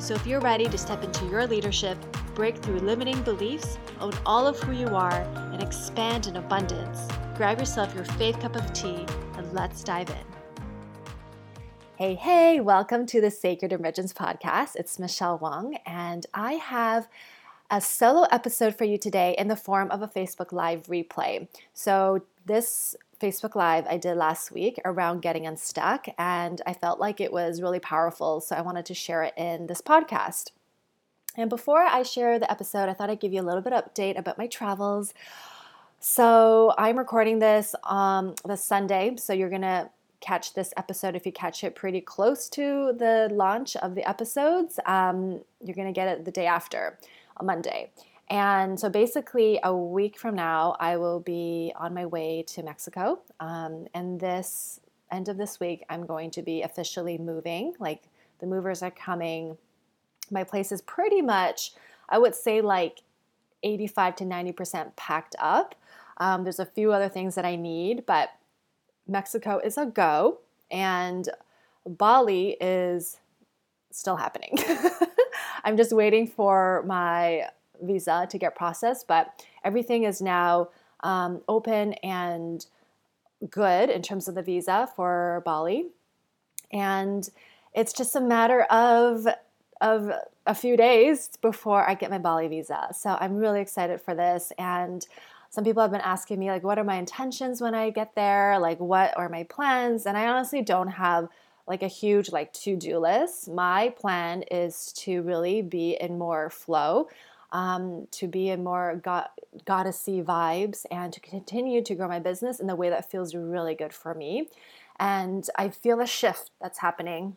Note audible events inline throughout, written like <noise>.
So if you're ready to step into your leadership, break through limiting beliefs, own all of who you are, and expand in abundance, grab yourself your faith cup of tea and let's dive in. Hey, hey, welcome to the Sacred Emergence podcast. It's Michelle Wong, and I have a solo episode for you today in the form of a Facebook Live replay. So, this Facebook Live I did last week around getting unstuck, and I felt like it was really powerful. So I wanted to share it in this podcast. And before I share the episode, I thought I'd give you a little bit of update about my travels. So I'm recording this um, the Sunday, so you're gonna catch this episode if you catch it pretty close to the launch of the episodes. Um, you're gonna get it the day after, a Monday. And so basically, a week from now, I will be on my way to Mexico. Um, and this end of this week, I'm going to be officially moving. Like the movers are coming. My place is pretty much, I would say, like 85 to 90% packed up. Um, there's a few other things that I need, but Mexico is a go. And Bali is still happening. <laughs> I'm just waiting for my visa to get processed, but everything is now um, open and good in terms of the visa for Bali. And it's just a matter of of a few days before I get my Bali visa. So I'm really excited for this and some people have been asking me like what are my intentions when I get there? Like what are my plans? And I honestly don't have like a huge like to-do list. My plan is to really be in more flow um, to be in more god- goddessy vibes and to continue to grow my business in the way that feels really good for me. And I feel a shift that's happening.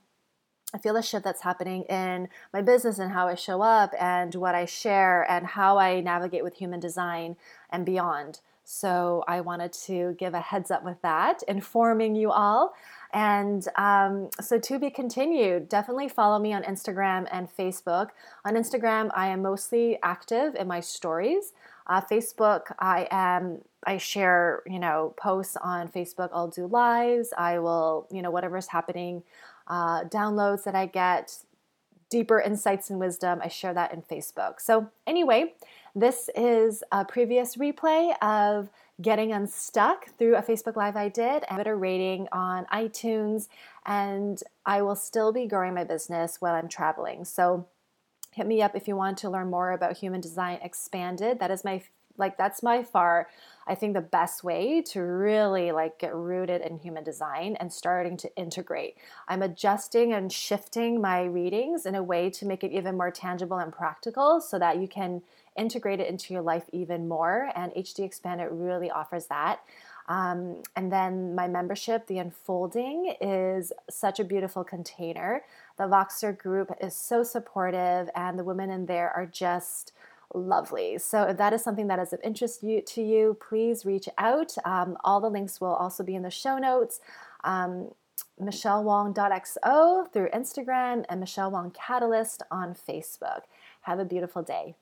I feel a shift that's happening in my business and how I show up and what I share and how I navigate with human design and beyond. So I wanted to give a heads up with that, informing you all. And um, so to be continued, definitely follow me on Instagram and Facebook. On Instagram, I am mostly active in my stories. Uh, Facebook, I am I share you know posts on Facebook. I'll do lives. I will you know whatever's happening, uh, downloads that I get, deeper insights and wisdom. I share that in Facebook. So anyway, this is a previous replay of getting unstuck through a Facebook Live I did I and a rating on iTunes. And I will still be growing my business while I'm traveling. So hit me up if you want to learn more about human design expanded. That is my like that's my far I think the best way to really like get rooted in human design and starting to integrate. I'm adjusting and shifting my readings in a way to make it even more tangible and practical so that you can integrate it into your life even more. And HD Expanded really offers that. Um, and then my membership, The Unfolding, is such a beautiful container. The Voxer group is so supportive, and the women in there are just lovely. So if that is something that is of interest to you, please reach out. Um, all the links will also be in the show notes. Um, MichelleWong.xo through Instagram and Michelle Wong Catalyst on Facebook. Have a beautiful day.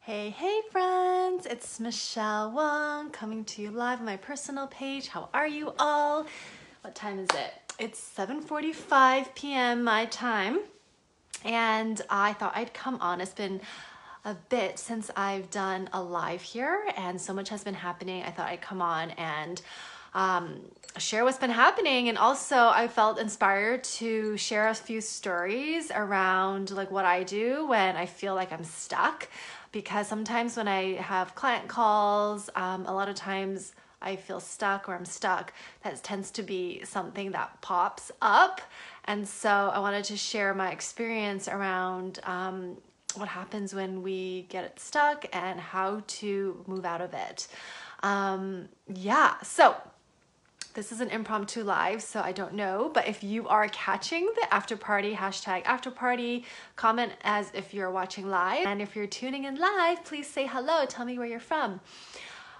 Hey, hey, friends! It's Michelle Wong coming to you live on my personal page. How are you all? What time is it? It's 7:45 p.m. my time, and I thought I'd come on. It's been a bit since I've done a live here, and so much has been happening. I thought I'd come on and um, share what's been happening and also i felt inspired to share a few stories around like what i do when i feel like i'm stuck because sometimes when I have client calls, um, a lot of times I feel stuck or I'm stuck. That tends to be something that pops up. And so I wanted to share my experience around um, what happens when we get stuck and how to move out of it. Um, yeah, so this is an impromptu live, so I don't know. But if you are catching the after party, hashtag after party, comment as if you're watching live. And if you're tuning in live, please say hello. Tell me where you're from.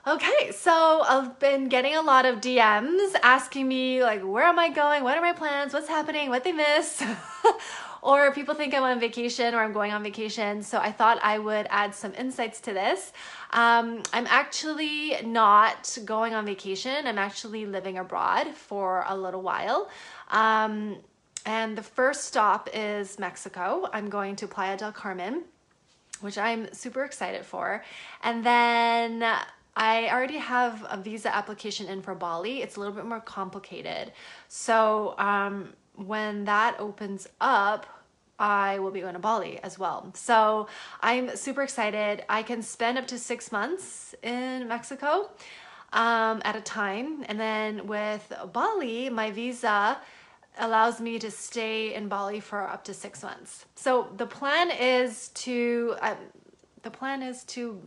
Okay, so I've been getting a lot of DMs asking me, like, where am I going? What are my plans? What's happening? What they miss? <laughs> or people think I'm on vacation or I'm going on vacation. So I thought I would add some insights to this. Um, I'm actually not going on vacation, I'm actually living abroad for a little while. Um, and the first stop is Mexico. I'm going to Playa del Carmen, which I'm super excited for. And then I already have a visa application in for Bali. It's a little bit more complicated. So um, when that opens up, I will be going to Bali as well. So I'm super excited. I can spend up to six months in Mexico um, at a time. And then with Bali, my visa allows me to stay in Bali for up to six months. So the plan is to, uh, the plan is to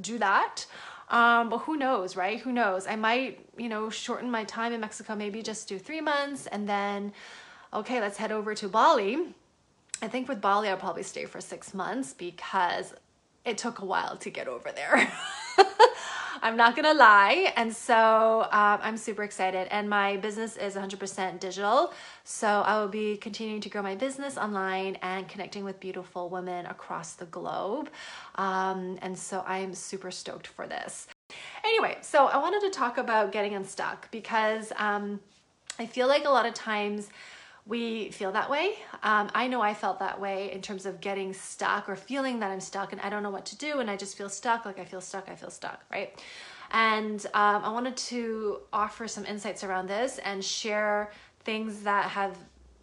do that. Um, but who knows, right? Who knows? I might, you know, shorten my time in Mexico, maybe just do three months and then, okay, let's head over to Bali. I think with Bali, I'll probably stay for six months because it took a while to get over there. <laughs> I'm not gonna lie. And so um, I'm super excited. And my business is 100% digital. So I will be continuing to grow my business online and connecting with beautiful women across the globe. Um, and so I'm super stoked for this. Anyway, so I wanted to talk about getting unstuck because um, I feel like a lot of times we feel that way. Um, I know I felt that way in terms of getting stuck or feeling that I'm stuck and I don't know what to do and I just feel stuck, like I feel stuck, I feel stuck, right? And um, I wanted to offer some insights around this and share things that have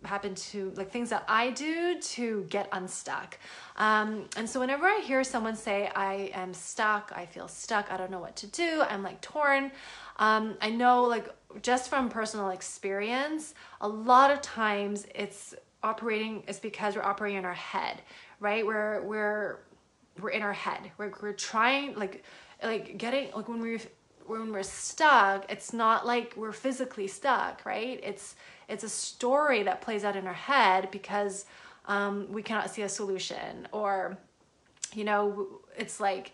happened to like things that I do to get unstuck. Um, and so whenever I hear someone say, I am stuck, I feel stuck, I don't know what to do, I'm like torn, um, I know like just from personal experience, a lot of times it's operating is because we're operating in our head, right? We're we're we're in our head. We're we're trying like like getting like when we when we're stuck, it's not like we're physically stuck, right? It's it's a story that plays out in our head because um, we cannot see a solution, or you know, it's like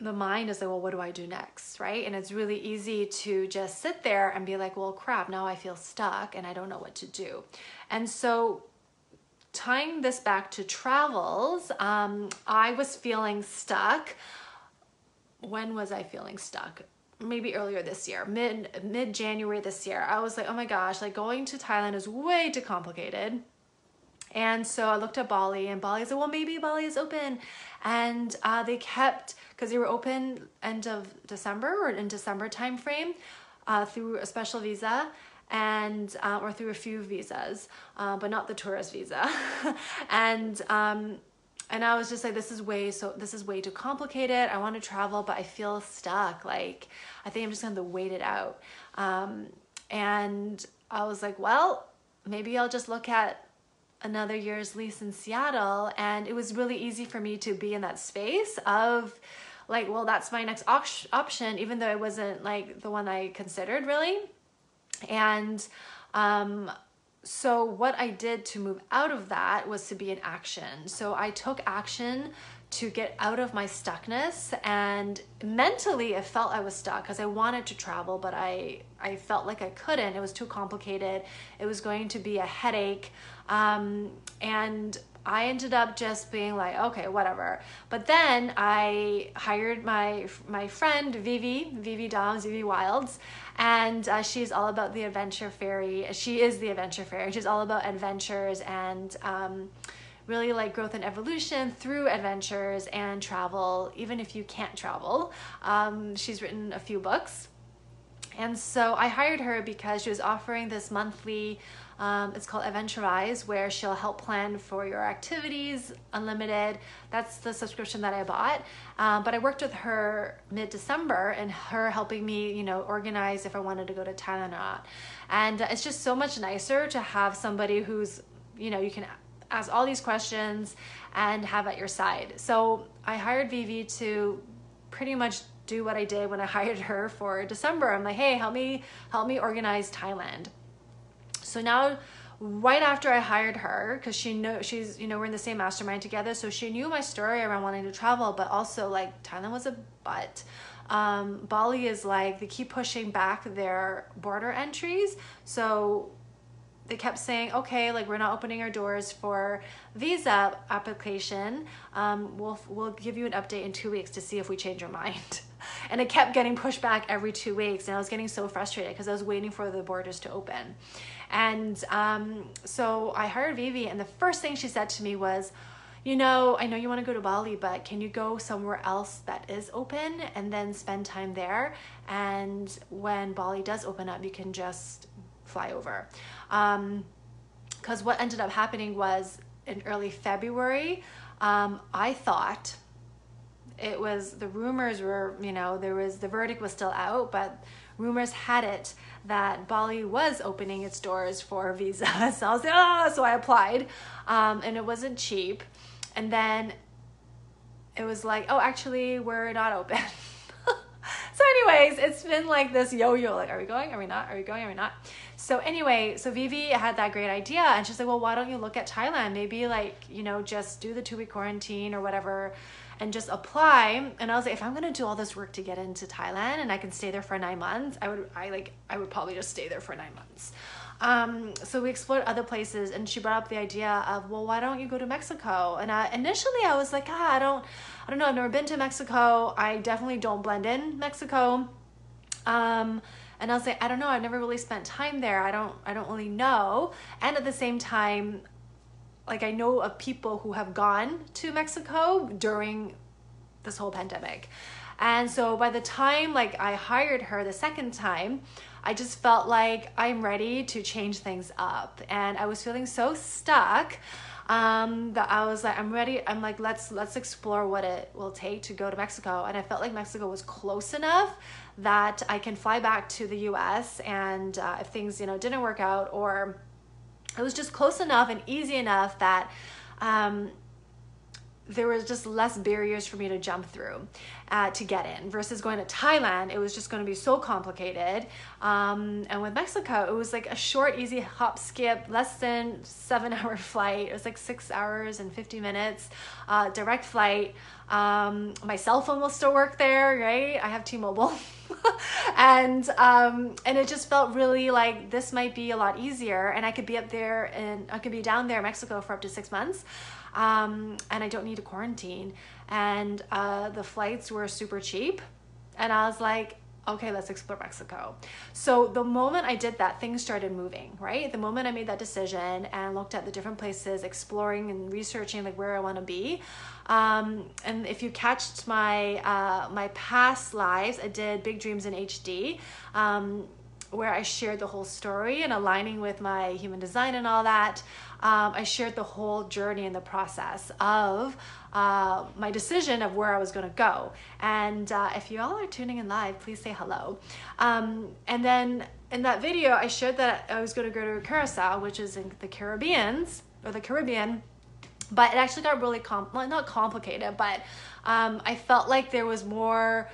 the mind is like, well, what do I do next? Right. And it's really easy to just sit there and be like, well, crap, now I feel stuck and I don't know what to do. And so, tying this back to travels, um, I was feeling stuck. When was I feeling stuck? Maybe earlier this year, mid mid January this year. I was like, oh my gosh, like going to Thailand is way too complicated. And so I looked at Bali, and Bali said, well, maybe Bali is open. And uh, they kept, because they were open end of December or in December timeframe uh, through a special visa and uh, or through a few visas, uh, but not the tourist visa. <laughs> and um, and I was just like, this is way so this is way too complicated. I want to travel, but I feel stuck. Like I think I'm just gonna wait it out. Um, and I was like, well, maybe I'll just look at another year's lease in Seattle. And it was really easy for me to be in that space of like, well, that's my next op- option, even though it wasn't like the one I considered really. And um, so, what I did to move out of that was to be in action. So, I took action to get out of my stuckness and mentally it felt I was stuck because I wanted to travel but I I felt like I couldn't. It was too complicated. It was going to be a headache. Um, and I ended up just being like, okay, whatever. But then I hired my my friend Vivi, Vivi Doms, Vivi Wilds, and uh, she's all about the adventure fairy. She is the adventure fairy. She's all about adventures and um, really like growth and evolution through adventures and travel, even if you can't travel. Um, she's written a few books. And so I hired her because she was offering this monthly um, it's called Adventurize, where she'll help plan for your activities, unlimited. That's the subscription that I bought. Um, but I worked with her mid December and her helping me, you know, organize if I wanted to go to Thailand or not. And it's just so much nicer to have somebody who's, you know, you can ask all these questions and have at your side. So I hired Vivi to pretty much do what I did when I <laughs> hired her for December. I'm like, hey, help me, help me organize Thailand. So now right after I hired her, because she know she's you know we're in the same mastermind together, so she knew my story around wanting to travel, but also like Thailand was a butt. Um, Bali is like they keep pushing back their border entries, so they kept saying, okay, like we're not opening our doors for visa application. Um, we'll we'll give you an update in two weeks to see if we change our mind. <laughs> And it kept getting pushed back every two weeks, and I was getting so frustrated because I was waiting for the borders to open. And um, so I hired Vivi, and the first thing she said to me was, you know, I know you want to go to Bali, but can you go somewhere else that is open and then spend time there? And when Bali does open up, you can just fly over. Because um, what ended up happening was in early February, um, I thought it was the rumors were, you know, there was the verdict was still out, but rumors had it that Bali was opening its doors for visa. So I was like, oh, so I applied, um, and it wasn't cheap. And then it was like, oh, actually, we're not open. <laughs> so, anyways, it's been like this yo-yo. Like, are we going? Are we not? Are we going? Are we not? So anyway, so Vivi had that great idea, and she's like, well, why don't you look at Thailand? Maybe like you know, just do the two-week quarantine or whatever and just apply. And I was like, if I'm gonna do all this work to get into Thailand and I can stay there for nine months, I would I like I would probably just stay there for nine months. Um, so we explored other places, and she brought up the idea of, well, why don't you go to Mexico? And I, initially, I was like, ah, I don't, I don't know, I've never been to Mexico. I definitely don't blend in Mexico. Um, and I was like, I don't know, I've never really spent time there. I don't, I don't really know. And at the same time, like I know of people who have gone to Mexico during this whole pandemic. And so by the time like I hired her the second time, I just felt like I'm ready to change things up. And I was feeling so stuck um, that I was like, I'm ready. I'm like, let's let's explore what it will take to go to Mexico. And I felt like Mexico was close enough that I can fly back to the U.S. And uh, if things you know didn't work out or it was just close enough and easy enough that um, there was just less barriers for me to jump through uh, to get in versus going to Thailand. It was just going to be so complicated. Um, and with Mexico, it was like a short, easy hop, skip, less than seven <laughs> hour flight. It was like six hours and 50 minutes, uh, direct flight. Um, my cell phone will still work there, right? I have T-Mobile. <laughs> <laughs> and um, and it just felt really like this might be a lot easier and I could be up there and I could be down there in Mexico for up to six months um, and I don't need to quarantine. And uh, the flights were super cheap. And I was like, okay, let's explore Mexico. So the moment I did that, things started moving, right? The moment I made that decision and looked at the different places, exploring and researching like where I want to be. Um, and if you catched my uh, my past lives, I did Big Dreams in HD. Um, where I shared the whole story and aligning with my human design and all that um, I shared the whole journey and the process of uh, my decision of where I was going to go. And uh, if you all are tuning in live, please say hello. Um, and then in that video, I shared that I was going to go to Curacao, which is in the Caribbeans or the Caribbean. But it actually got really com- not complicated, but um, I felt like there was more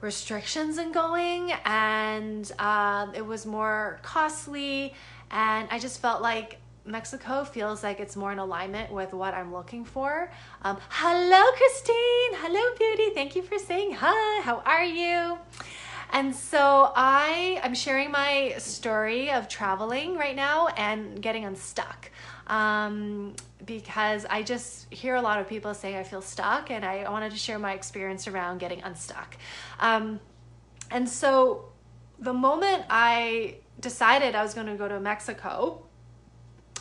restrictions in going and um, it was more costly and i just felt like Mexico feels like it's more in alignment with what I'm looking for. Um, hello, Christine. Hello, Beauty. Thank you for saying hi. How are you? And so I am sharing my story of traveling right now and getting unstuck. Um, because I just hear a lot of people say I feel stuck, and I wanted to share my experience around getting unstuck. Um, and so the moment I decided I was going to go to Mexico,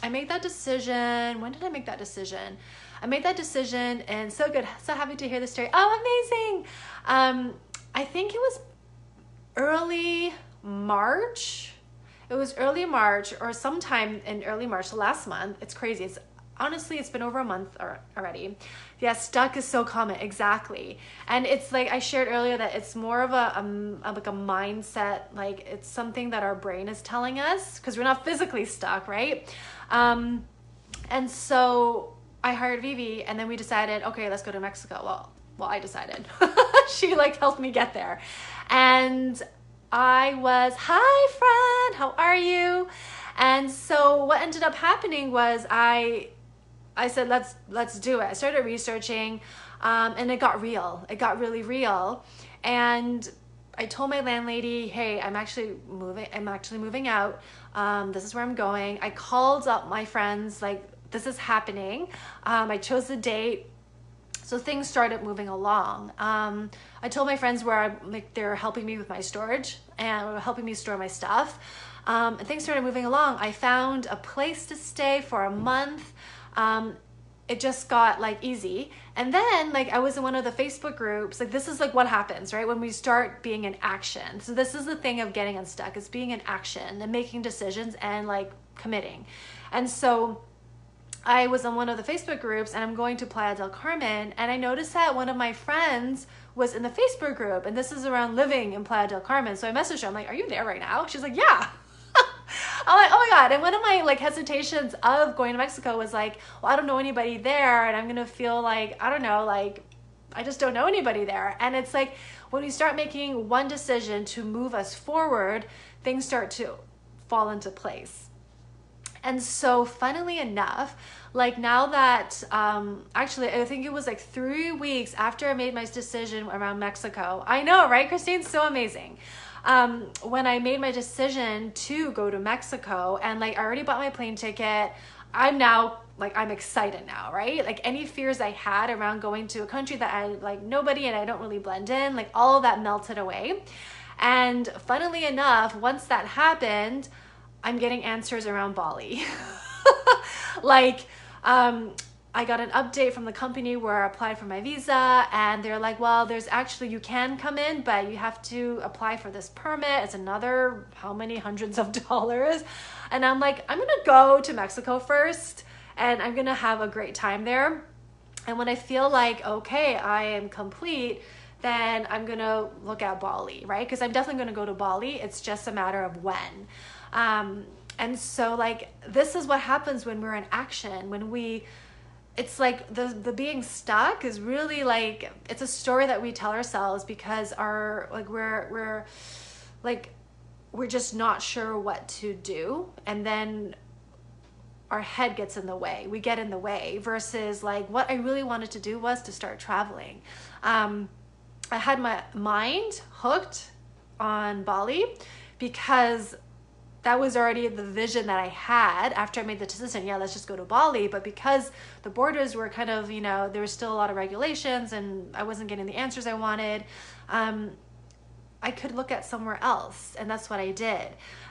I made that decision. When did I make that decision? I made that decision and so good. So happy to hear the story. Oh, amazing. Um, I think it was early March. It was early March or sometime in early March last month. It's crazy. It's honestly, it's been over a month already. Yeah, stuck is so common, exactly. And it's like I shared earlier that it's more of a, like a mindset, like it's something that our brain is telling us because we're not physically stuck, right? Um, and so I hired Vivi, and then we decided, okay, let's go to Mexico. Well, well, I decided. <laughs> she like helped me get there. And I was, hi friend, how are you? And so what ended up happening was I I said let's let's do it. I started researching um, and it got real. It got really real. And I told my landlady, hey, I'm actually moving I'm actually moving out. Um, this is where I'm going. I called up my friends like this is happening. Um, I chose the date so things started moving along. Um, I told my friends where I'm like they're helping me with my storage and helping me store my stuff. Um, and things started moving along. I found a place to stay for a month. Um, it just got like easy. And then like I was in one of the Facebook groups. Like this is like what happens, right? When we start being in action. So this is the thing of getting unstuck. is being in action and making decisions and like committing. And so I was on one of the Facebook groups and I'm going to Playa del Carmen and I noticed that one of my friends was in the Facebook group and this is around living in Playa del Carmen. So I messaged her. I'm like, "Are you there right now?" She's like, "Yeah." I'm like, "Oh my god." And one of my like hesitations of going to Mexico was like, "Well, I don't know anybody there and I'm going to feel like I don't know, like I just don't know anybody there." And it's like when we start making one decision to move us forward, things start to fall into place. And so, funnily enough, like now that um, actually, I think it was like three weeks after I made my decision around Mexico. I know, right, Christine? So amazing. Um, when I made my decision to go to Mexico, and like I already bought my plane ticket, I'm now like I'm excited now, right? Like any fears I had around going to a country that I like nobody and I don't really blend in, like all of that melted away. And funnily enough, once that happened, I'm getting answers around Bali. <laughs> like, um, I got an update from the company where I applied for my visa, and they're like, well, there's actually, you can come in, but you have to apply for this permit. It's another how many hundreds of <laughs> dollars. And I'm like, I'm gonna go to Mexico first, and I'm gonna have a great time there. And when I feel like, okay, I am complete, then I'm gonna look at Bali, right? Because I'm definitely gonna go to Bali. It's just a matter of when. Um, and so like this is what happens when we're in action when we it's like the the being stuck is really like it's a story that we tell ourselves because our like we're we're like we're just not sure what to do. And then our head gets in the way. We get in the way versus like what i really wanted to do was to start traveling. Um, i had my mind hooked on bali because that was already the vision that I had after I made the decision. Yeah, let's just go to Bali. But because the borders were kind of, you know, there was still a lot of regulations and I wasn't getting the answers I wanted, um, I could look at somewhere else. And that's what I did.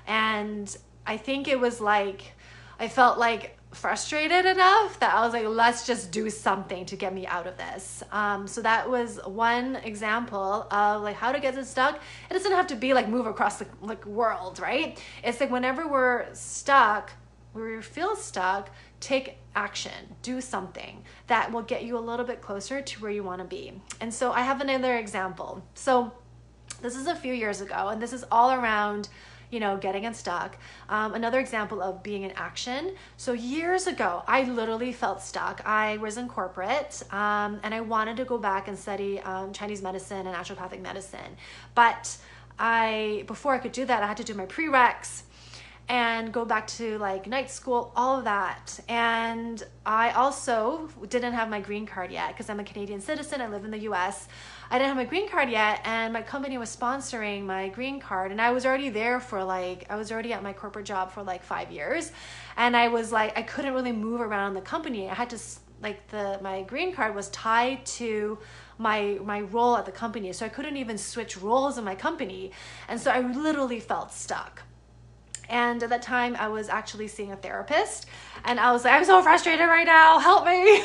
And I think it was like, I felt like frustrated enough that I was like, let's just do something to get me out of this. Um, so that was one example of like how to get unstuck. It doesn't have to be like move across the like world, right? It's like whenever we're stuck, where we feel stuck, take action, do something that will get you a little bit closer to where you want to be. And so I have another example. So this is a few years ago, and this is all around you know, getting unstuck. Um, another example of being in action. So years ago, I literally felt stuck. I was in corporate um, and I wanted to go back and study um, Chinese medicine and naturopathic medicine. But I, before I could do that, I had to do my prereqs and go back to like night school, all of that. And I also didn't have my green card yet because I'm a Canadian citizen. I live in the US. I didn't have my green card yet, and my company was sponsoring my green card. And I was already there for like, I was already at my corporate job for like five years. And I was like, I couldn't really move around the company. I had to, like, the, my green card was tied to my my role at the company so i couldn't even switch roles in my company and so i literally felt stuck and at that time, I was actually seeing a therapist, and I was like, I'm so frustrated right now, help me.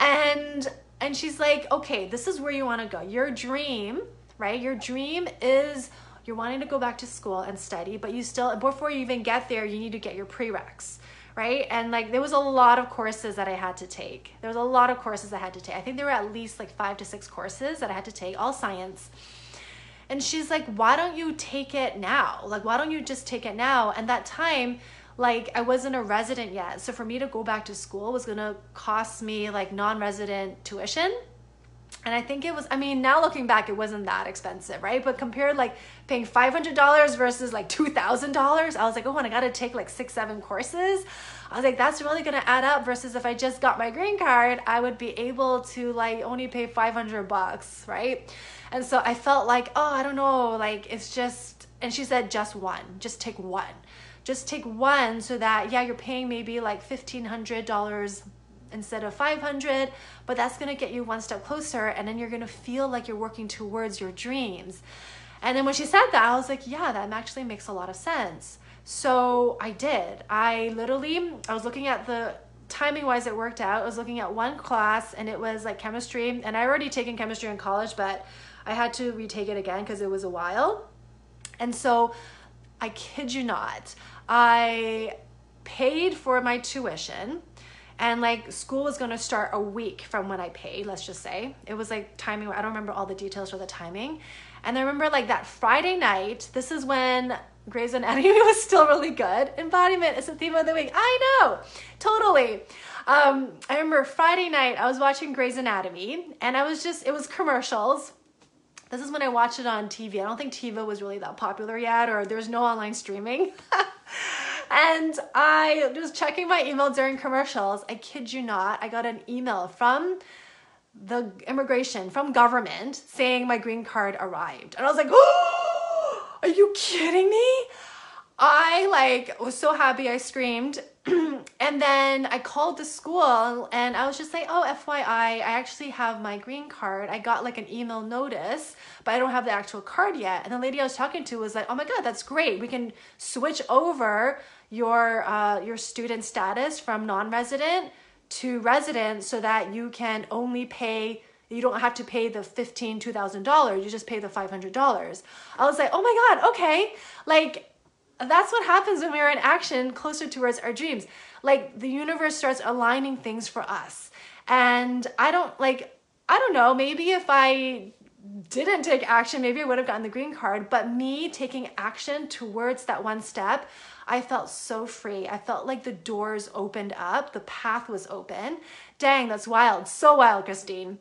<laughs> and and she's like, okay, this is where you want to go. Your dream, right? Your dream is you're wanting to go back to school and study, but you still before you even get there, you need to get your prereqs, right? And like there was a lot of courses that I had to take. There was a lot of courses I had to take. I think there were at least like 5 to 6 courses that I had to take, all science. And she's like, why don't you take it now? Like, why don't you just take it now? And that time, like, I wasn't a resident yet. So for me to go back to school was gonna cost me like non resident tuition. and I think it was, I mean, now looking back, it wasn't that expensive, right? But compared like paying $500 versus like $2,000, I was like, oh, and I got to take like six, seven courses. I was like, that's really going to add up versus if I just got my green card, I would be able to like only pay 500 bucks, right? And so I felt like, oh, I don't know, like it's just, and she said, just one, just take one. Just take one so that, yeah, you're paying maybe like $1,500 instead of 500 but that's going to get you one step closer and then you're going to feel like you're working towards your dreams. And then when she said that i was like yeah that actually makes a lot of sense. So i did. I literally i was looking at the timing wise it worked out. I was looking at one class and it was like chemistry and i already taken chemistry in college but i had to retake it again because it was a while. And so i kid you not i paid for my tuition and like school was going to start a week from when I paid, let's just say. It was like timing, I don't remember all the details for the timing. And I remember like that Friday night, this is when Grey's Anatomy <laughs> was still really good. Embodiment is the theme of the week. I know, totally. Um, I remember Friday night, I was watching Grey's Anatomy and I was just, it was commercials. This is when I watched it on TV. I don't think TiVo was really that popular yet, or there was no online streaming. <laughs> and I was checking my email during commercials. I kid you not, I got an email from the immigration, from government, saying my green card arrived. And I was like, oh, <gasps> are you kidding me? I like was so happy I screamed. <clears throat> and then I called the school and I was just like, oh, FYI, I actually have my green card. I got like an email notice, but I don't have the actual card yet. And the lady I was talking to was like, oh my God, that's great. We can switch over your uh, your student status from non-resident to resident so that you can only pay you don't have to pay the fifteen two thousand dollars you just pay the five hundred dollars i was like oh my god okay like that's what happens when we're in action closer towards our dreams like the universe starts aligning things for us and i don't like i don't know maybe if i didn't take action maybe i would have gotten the green card but me taking action towards that one step I felt so free. I felt like the doors opened up, the path was open. Dang, that's wild. So wild, Christine.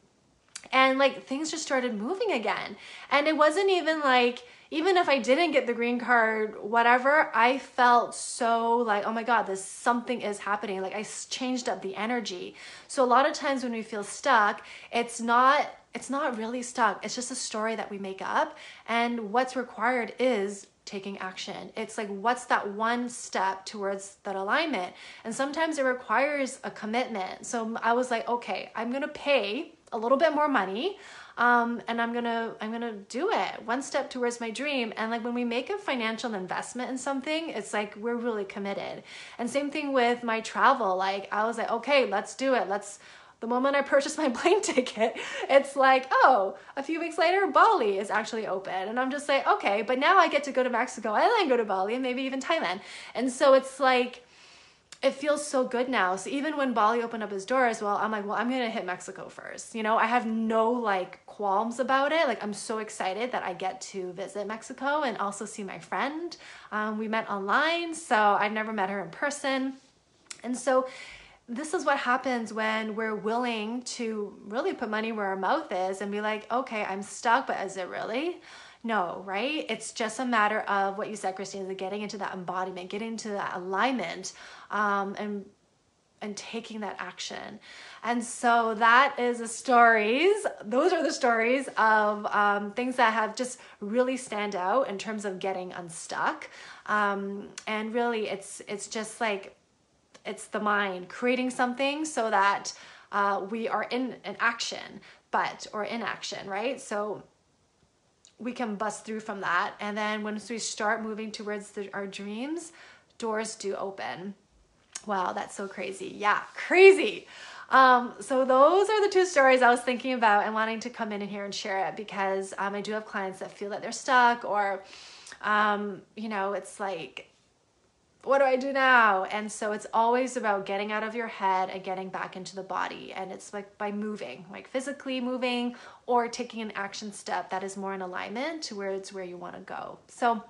And like things just started moving again. And it wasn't even like, even if I didn't get the green card, whatever, I felt so like, oh my God, this something is happening. Like I changed up the energy. So a lot of times when we feel stuck, it's not it's not really stuck. It's just a story that we make up. And what's required is taking action. It's like, what's that one step towards that alignment? And sometimes it requires a commitment. So I was like, okay, I'm gonna pay a little bit more money. Um, and I'm gonna I'm gonna do it one step towards my dream. And like when we make a financial investment in something, it's like we're really committed. And same thing with my travel. Like I was like, okay, let's do it. Let's the moment I purchased my <laughs> plane ticket, it's like, oh, a few weeks later, Bali is actually open. And I'm just like, okay, but now I get to go to Mexico and then go to Bali and maybe even Thailand. And so it's like, it feels so good now. So even when Bali opened up his doors, well, I'm like, well, I'm gonna hit Mexico first. You know, I have no like qualms about it. Like I'm so excited that I get to visit Mexico and also see my friend. Um, we met online, so I've never met her in person. And so this is what happens when we're willing to really put money where our mouth is and be like, okay, I'm stuck, but is it really? No, right? It's just a matter of what you said, Christine, is getting into that embodiment, getting into that alignment, um, and and taking that action. And so that is the stories. Those are the stories of um, things that have just really stand out in terms of getting unstuck. Um, and really, it's it's just like it's the mind creating something so that uh, we are in an action, but or inaction, right? So we can bust through from that. And then once we start moving towards the, our dreams, doors do open. Wow, that's so crazy. Yeah, crazy. Um, so those are the two stories I was thinking about and wanting to come in here and share it because um, I do have clients that feel that they're stuck or, um, you know, it's like what do I do now? And so it's always about getting out of your head and getting back into the body. And it's like by moving, like physically moving or taking an action step that is more in alignment to where it's where you want to go. So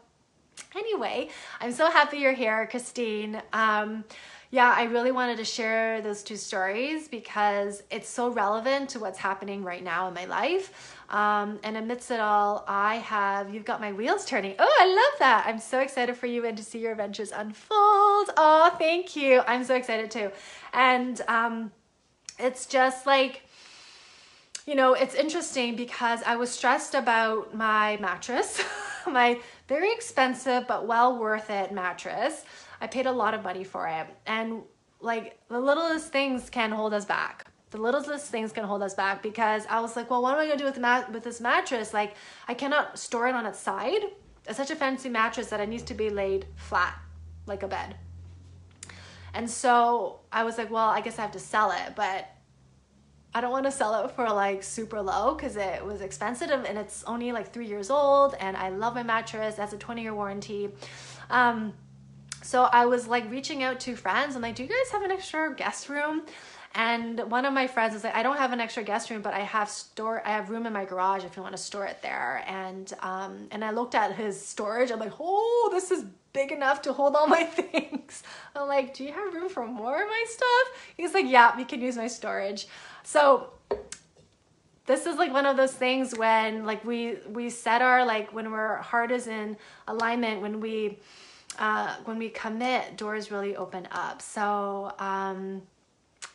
Anyway, I'm so happy you're here, Christine. Um, yeah, I really wanted to share those two stories because it's so relevant to what's happening right now in my life. Um, and amidst it all, I have, you've got my wheels turning. Oh, I love that. I'm so excited for you and to see your adventures unfold. Oh, thank you. I'm so excited too. And um, it's just like, you know, it's interesting because I was stressed about my mattress, <laughs> my very expensive but well worth it mattress. I paid a lot of money for it. And like the littlest things can hold us back. The littlest things can hold us back because I was like, well, what am I gonna do with mat- with this mattress? Like, I cannot store it on its side. It's such a fancy mattress that it needs to be laid flat, like a bed. And so I was like, well, I guess I have to sell it, but I don't want to sell it for like super low because it was expensive and it's only like three years old. And I love my mattress. It has a 20 year warranty. Um, so I was like reaching out to friends. I'm like, do you guys have an extra guest room? And one of my friends was like, I don't have an extra guest room, but I have store, I have room in my garage if you want to store it there. And um, and I looked at his storage. I'm like, oh, this is big enough to hold all my <laughs> things. I'm like, do you have room for more of my stuff? He's like, yeah, we can use my storage. So this is like one of those things when like we we set our like when our heart is in alignment when we uh, when we commit, doors really open up. So, um,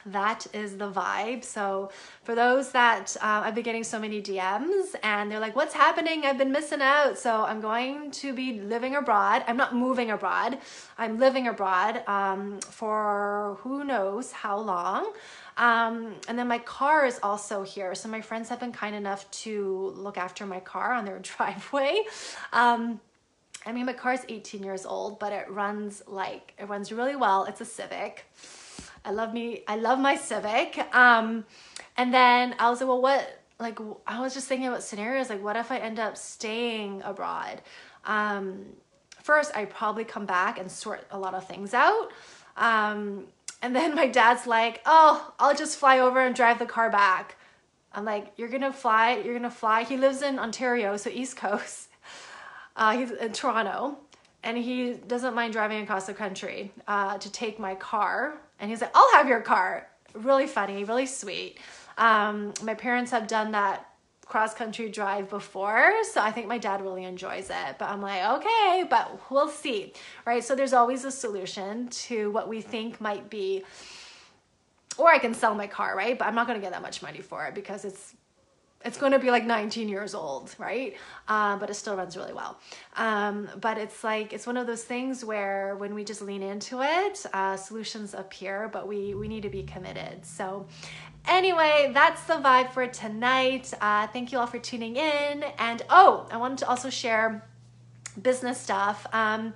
that is the vibe. So, for those that uh, I've been getting so many DMs and they're like, What's happening? I've been missing out. So, I'm going to be living abroad. I'm not moving abroad, I'm living abroad um, for who knows how long. Um, and then my car is also here. So, my friends have been kind enough to look after my car on their <laughs> driveway. Um, I mean, my car's 18 years old, but it runs like, it runs really well. It's a Civic. I love me, I love my Civic. Um, and then I was like, well, what, like, I was just thinking about scenarios, like, what if I end up staying abroad? Um, first, I probably come back and sort a lot of things out. Um, and then my dad's like, oh, I'll just fly over and drive the car back. I'm like, you're gonna fly, you're gonna fly. He lives in Ontario, so East Coast. Uh, he's in Toronto and he doesn't mind driving across the country uh, to take my car. And he's like, I'll have your car. Really funny, really sweet. Um, my parents have done that cross country drive before, so I think my dad really enjoys it. But I'm like, okay, but we'll see, right? So there's always a solution to what we think might be. Or I can sell my car, right? But I'm not gonna get that much money for it because it's it's going to be like 19 years old, right? Um, but it still runs really well. Um, but it's like it's one of those things where when we just lean into it, uh, solutions appear. But we we need to be committed. So. Anyway, that's the vibe for tonight. Uh, thank you all for tuning in. And oh, I wanted to also share business stuff. Um,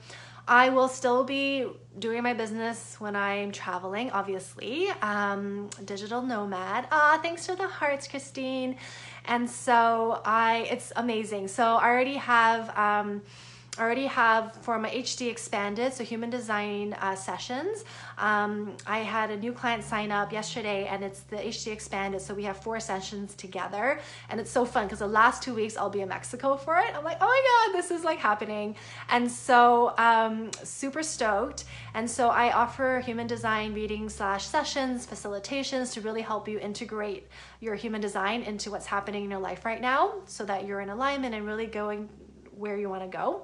I will still be doing my business when I'm traveling, obviously. Um, digital nomad. Ah, thanks for the hearts, Christine. And so I, it's amazing. So I already have, um, Already have for my HD expanded, so human design uh, sessions. Um, I had a new client sign up yesterday and it's the HD expanded. So we have four sessions together and it's so fun because the last two weeks I'll be in Mexico for it. I'm like, oh my God, this is like happening. And so um, super stoked. And so I offer human design readings slash sessions, facilitations to really help you integrate your human design into what's happening in your life right now so that you're in alignment and really going where you want to go.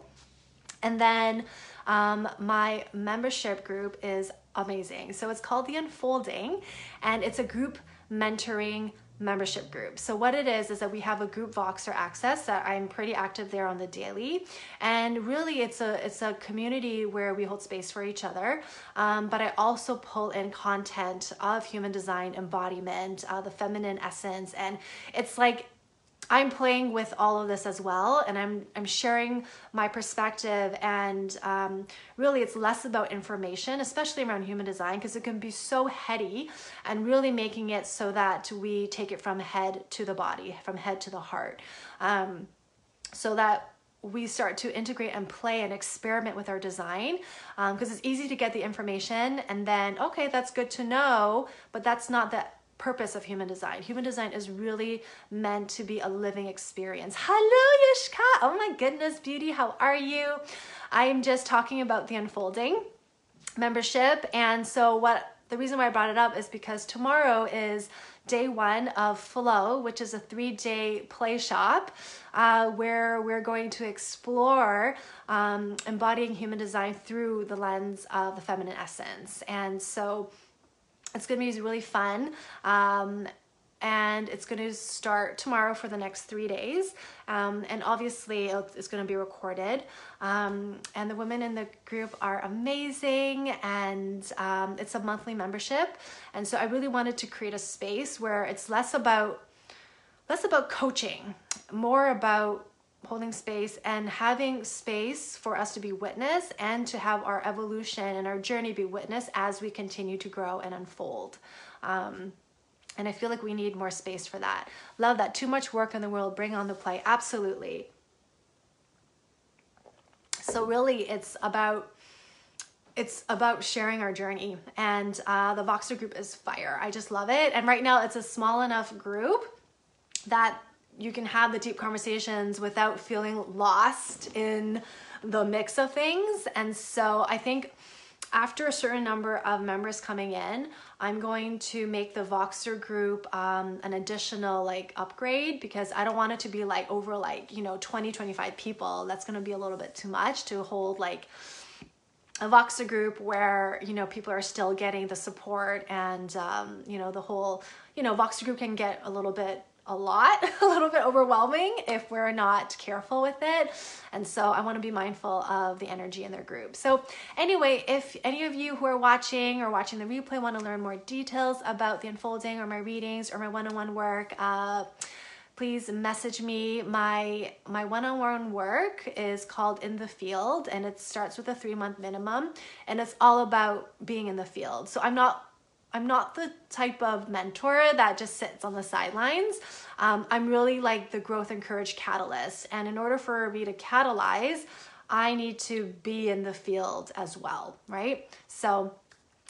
And then um, my membership group is amazing. So it's called The Unfolding, and it's a group mentoring membership group. So what it is is that we have a group Voxer access that I'm pretty active there on the daily, and really it's a it's a community where we hold space for each other. Um, but I also pull in content of human design embodiment, uh, the feminine essence, and it's like I'm playing with all of this as well, and I'm I'm sharing my perspective. And um, really, it's less about information, especially around human design, because it can be so heady, and really making it so that we take it from head to the body, from head to the heart, um, so that we start to integrate and play and experiment with our design because um, it's easy to get the information and then okay that's good to know but that's not the purpose of human design. Human design is really meant to be a living experience. Hello, Yishka. Oh my goodness, beauty. How are you? I am just talking about the unfolding membership. And so, what the reason why I brought it up is because tomorrow is day one of Flow, which is a three day play shop uh, where we're going to explore um, embodying human design through the lens of the feminine essence. And so it's to be really fun. Um, and it's going to start tomorrow for the next three days. Um, and obviously, it's going to be recorded. Um, and the women in the group are amazing, and um, it's a monthly membership. And so, I really wanted to create a space where it's less about less about coaching, more about holding space and having space for us to be witness and to have our evolution and our journey be witness as we continue to grow and unfold. Um, and I feel like we need more space for that. Love that. Too much work in the world, bring on the play. Absolutely. So really it's about it's about sharing our journey and uh, the Voxer group is fire. I just love it. And right now it's a small enough group that you can have the deep conversations without feeling lost in the mix of things. And so I think after a certain number of members coming in, I'm going to make the Voxer group um, an additional like upgrade because I don't want it to be like over like, you know, 20, 25 people. That's going to be a little bit too much to hold like a Voxer group where, you know, people are still getting the support and, um, you know, the whole, you know, Voxer group can get a little bit a lot, <laughs> a little bit overwhelming if we're not careful with it. And so I want to be mindful of the energy in their group. So, anyway, if any of you who are watching or watching the replay want to learn more details about the unfolding or my readings or my one on one work, uh, please message me my my one-on-one work is called in the field and it starts with a three month minimum and it's all about being in the field so i'm not I'm not the type of mentor that just sits on the sidelines. Um, I'm really like the growth and courage catalyst. And in order for me to catalyze, I need to be in the field as well, right? So,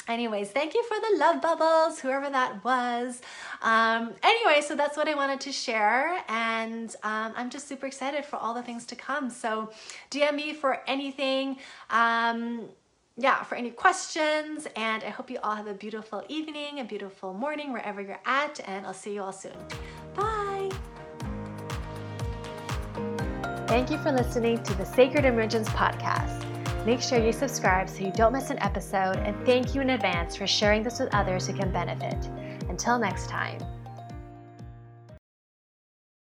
anyways, thank you for the love bubbles, whoever that was. Um, anyway, so that's what I wanted to share. And um, I'm just super excited for all the things to come. So, DM me for anything. Um, yeah, for any questions. And I hope you all have a beautiful evening, a beautiful morning, wherever you're at. And I'll see you all soon. Bye. Thank you for listening to the Sacred Emergence podcast. Make sure you subscribe so you don't miss an episode. And thank you in advance for sharing this with others who can benefit. Until next time.